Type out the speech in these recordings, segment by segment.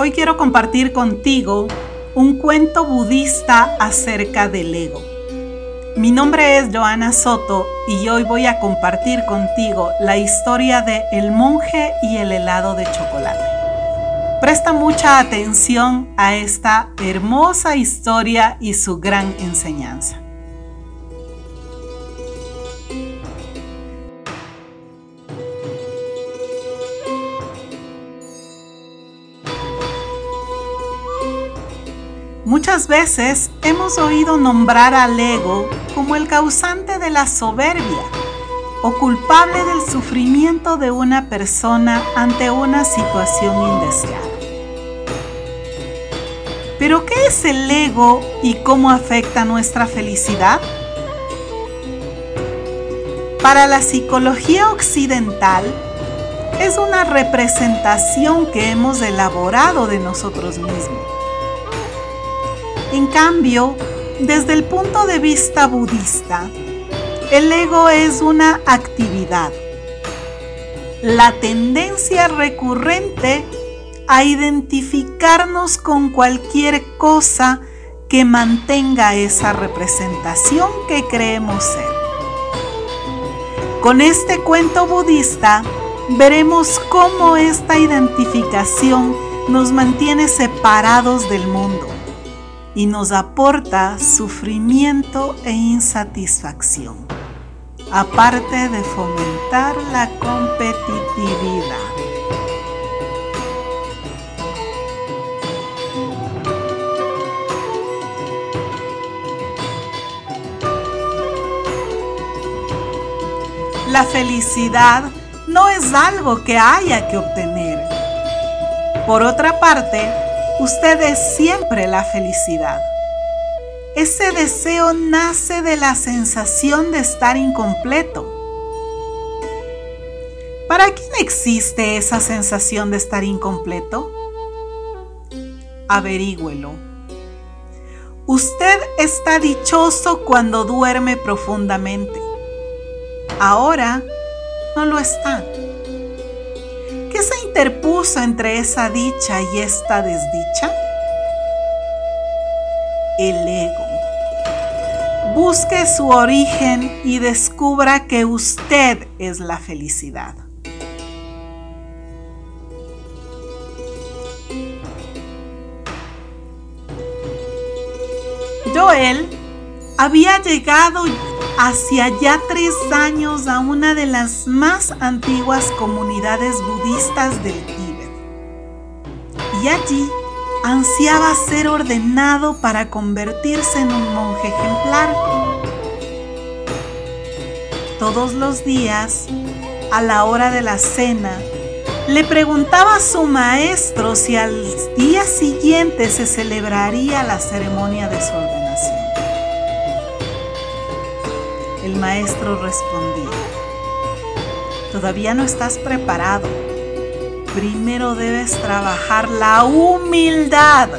Hoy quiero compartir contigo un cuento budista acerca del ego. Mi nombre es Joana Soto y hoy voy a compartir contigo la historia de El monje y el helado de chocolate. Presta mucha atención a esta hermosa historia y su gran enseñanza. Muchas veces hemos oído nombrar al ego como el causante de la soberbia o culpable del sufrimiento de una persona ante una situación indeseada. Pero ¿qué es el ego y cómo afecta nuestra felicidad? Para la psicología occidental, es una representación que hemos elaborado de nosotros mismos en cambio, desde el punto de vista budista, el ego es una actividad, la tendencia recurrente a identificarnos con cualquier cosa que mantenga esa representación que creemos ser. Con este cuento budista veremos cómo esta identificación nos mantiene separados del mundo y nos aporta sufrimiento e insatisfacción, aparte de fomentar la competitividad. La felicidad no es algo que haya que obtener. Por otra parte, Usted es siempre la felicidad. Ese deseo nace de la sensación de estar incompleto. ¿Para quién existe esa sensación de estar incompleto? Averígüelo. Usted está dichoso cuando duerme profundamente. Ahora no lo está. ¿Qué se interpuso entre esa dicha y esta desdicha? El ego. Busque su origen y descubra que usted es la felicidad. Joel había llegado hacia ya tres años a una de las más antiguas comunidades budistas del Tíbet. Y allí ansiaba ser ordenado para convertirse en un monje ejemplar. Todos los días, a la hora de la cena, le preguntaba a su maestro si al día siguiente se celebraría la ceremonia de su El maestro respondía, todavía no estás preparado. Primero debes trabajar la humildad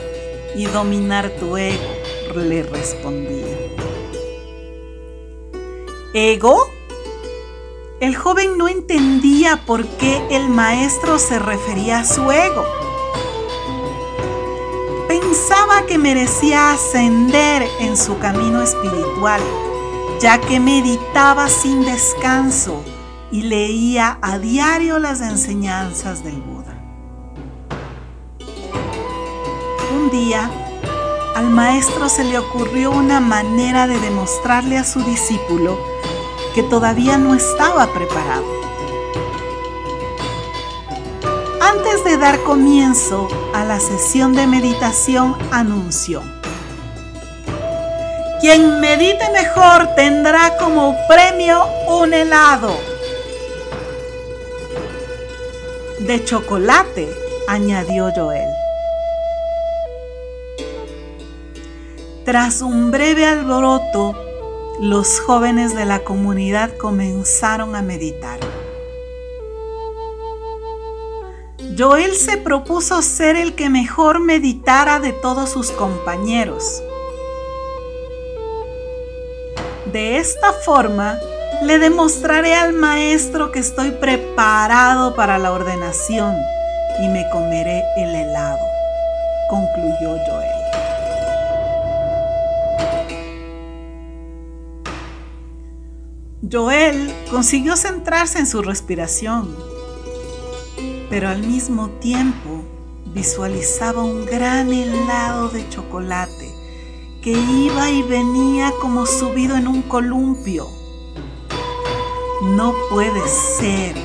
y dominar tu ego, le respondía. ¿Ego? El joven no entendía por qué el maestro se refería a su ego. Pensaba que merecía ascender en su camino espiritual ya que meditaba sin descanso y leía a diario las enseñanzas del Buda. Un día, al maestro se le ocurrió una manera de demostrarle a su discípulo que todavía no estaba preparado. Antes de dar comienzo a la sesión de meditación, anunció, quien medite mejor tendrá como premio un helado de chocolate, añadió Joel. Tras un breve alboroto, los jóvenes de la comunidad comenzaron a meditar. Joel se propuso ser el que mejor meditara de todos sus compañeros. De esta forma, le demostraré al maestro que estoy preparado para la ordenación y me comeré el helado, concluyó Joel. Joel consiguió centrarse en su respiración, pero al mismo tiempo visualizaba un gran helado de chocolate que iba y venía como subido en un columpio. No puede ser.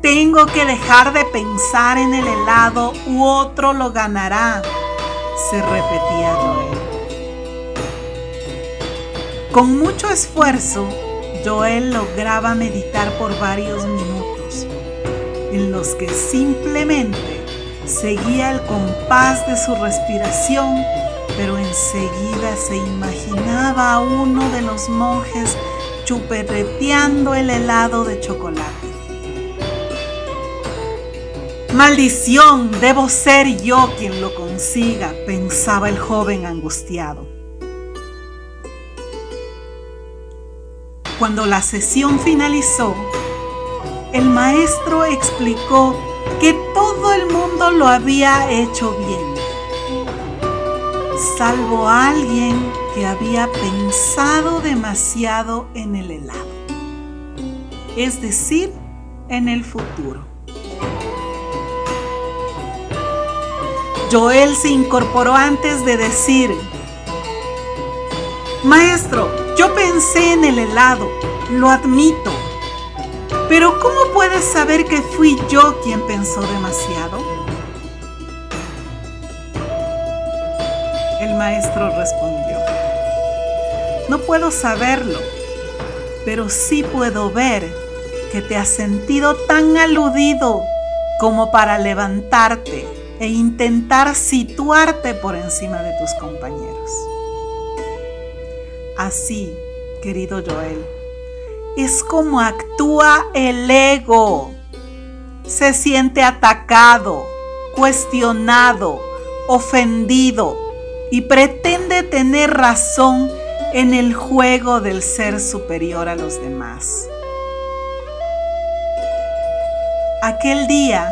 Tengo que dejar de pensar en el helado u otro lo ganará, se repetía Joel. Con mucho esfuerzo, Joel lograba meditar por varios minutos, en los que simplemente seguía el compás de su respiración, pero enseguida se imaginaba a uno de los monjes chuperreteando el helado de chocolate. Maldición, debo ser yo quien lo consiga, pensaba el joven angustiado. Cuando la sesión finalizó, el maestro explicó que todo el mundo lo había hecho bien, salvo alguien que había pensado demasiado en el helado, es decir, en el futuro. Joel se incorporó antes de decir, Maestro, yo pensé en el helado, lo admito. Pero ¿cómo puedes saber que fui yo quien pensó demasiado? El maestro respondió, no puedo saberlo, pero sí puedo ver que te has sentido tan aludido como para levantarte e intentar situarte por encima de tus compañeros. Así, querido Joel, es como actúa el ego. Se siente atacado, cuestionado, ofendido y pretende tener razón en el juego del ser superior a los demás. Aquel día,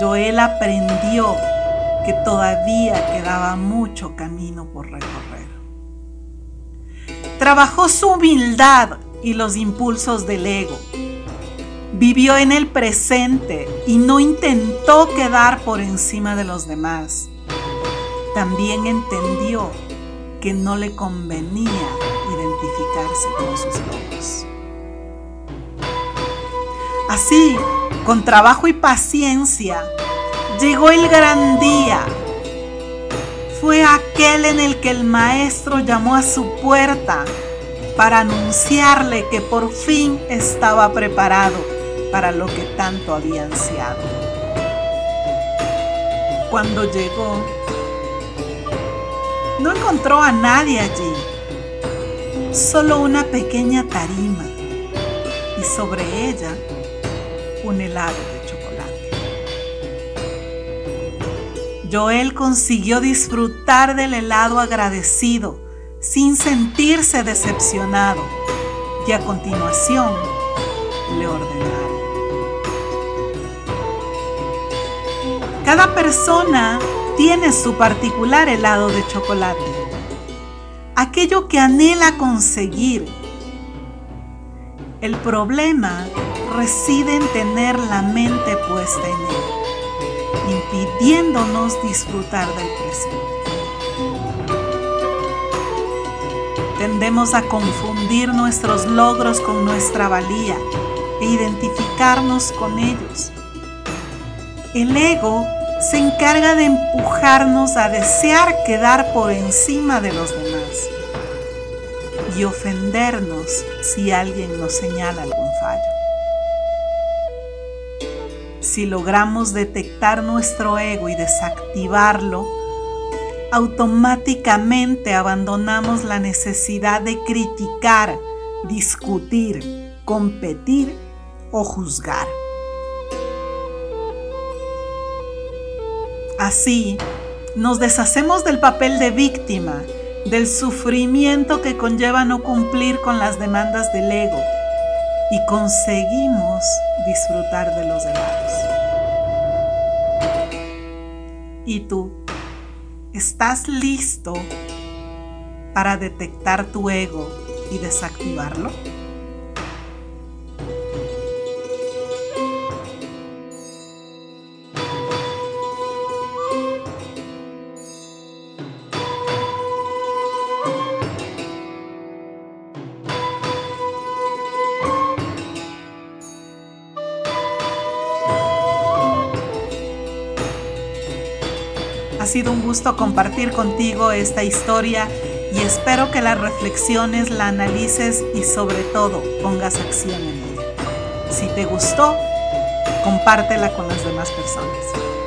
Joel aprendió que todavía quedaba mucho camino por recorrer. Trabajó su humildad y los impulsos del ego. Vivió en el presente y no intentó quedar por encima de los demás. También entendió que no le convenía identificarse con sus logros. Así, con trabajo y paciencia, llegó el gran día fue aquel en el que el maestro llamó a su puerta para anunciarle que por fin estaba preparado para lo que tanto había ansiado. Cuando llegó, no encontró a nadie allí, solo una pequeña tarima. Y sobre ella un helado Joel consiguió disfrutar del helado agradecido sin sentirse decepcionado y a continuación le ordenaron. Cada persona tiene su particular helado de chocolate, aquello que anhela conseguir. El problema reside en tener la mente puesta en él impidiéndonos disfrutar del presente. Tendemos a confundir nuestros logros con nuestra valía e identificarnos con ellos. El ego se encarga de empujarnos a desear quedar por encima de los demás y ofendernos si alguien nos señala algún fallo. Si logramos detectar nuestro ego y desactivarlo, automáticamente abandonamos la necesidad de criticar, discutir, competir o juzgar. Así, nos deshacemos del papel de víctima, del sufrimiento que conlleva no cumplir con las demandas del ego y conseguimos disfrutar de los demás. ¿Y tú? ¿Estás listo para detectar tu ego y desactivarlo? Sido un gusto compartir contigo esta historia y espero que la reflexiones, la analices y sobre todo pongas acción en ella. Si te gustó, compártela con las demás personas.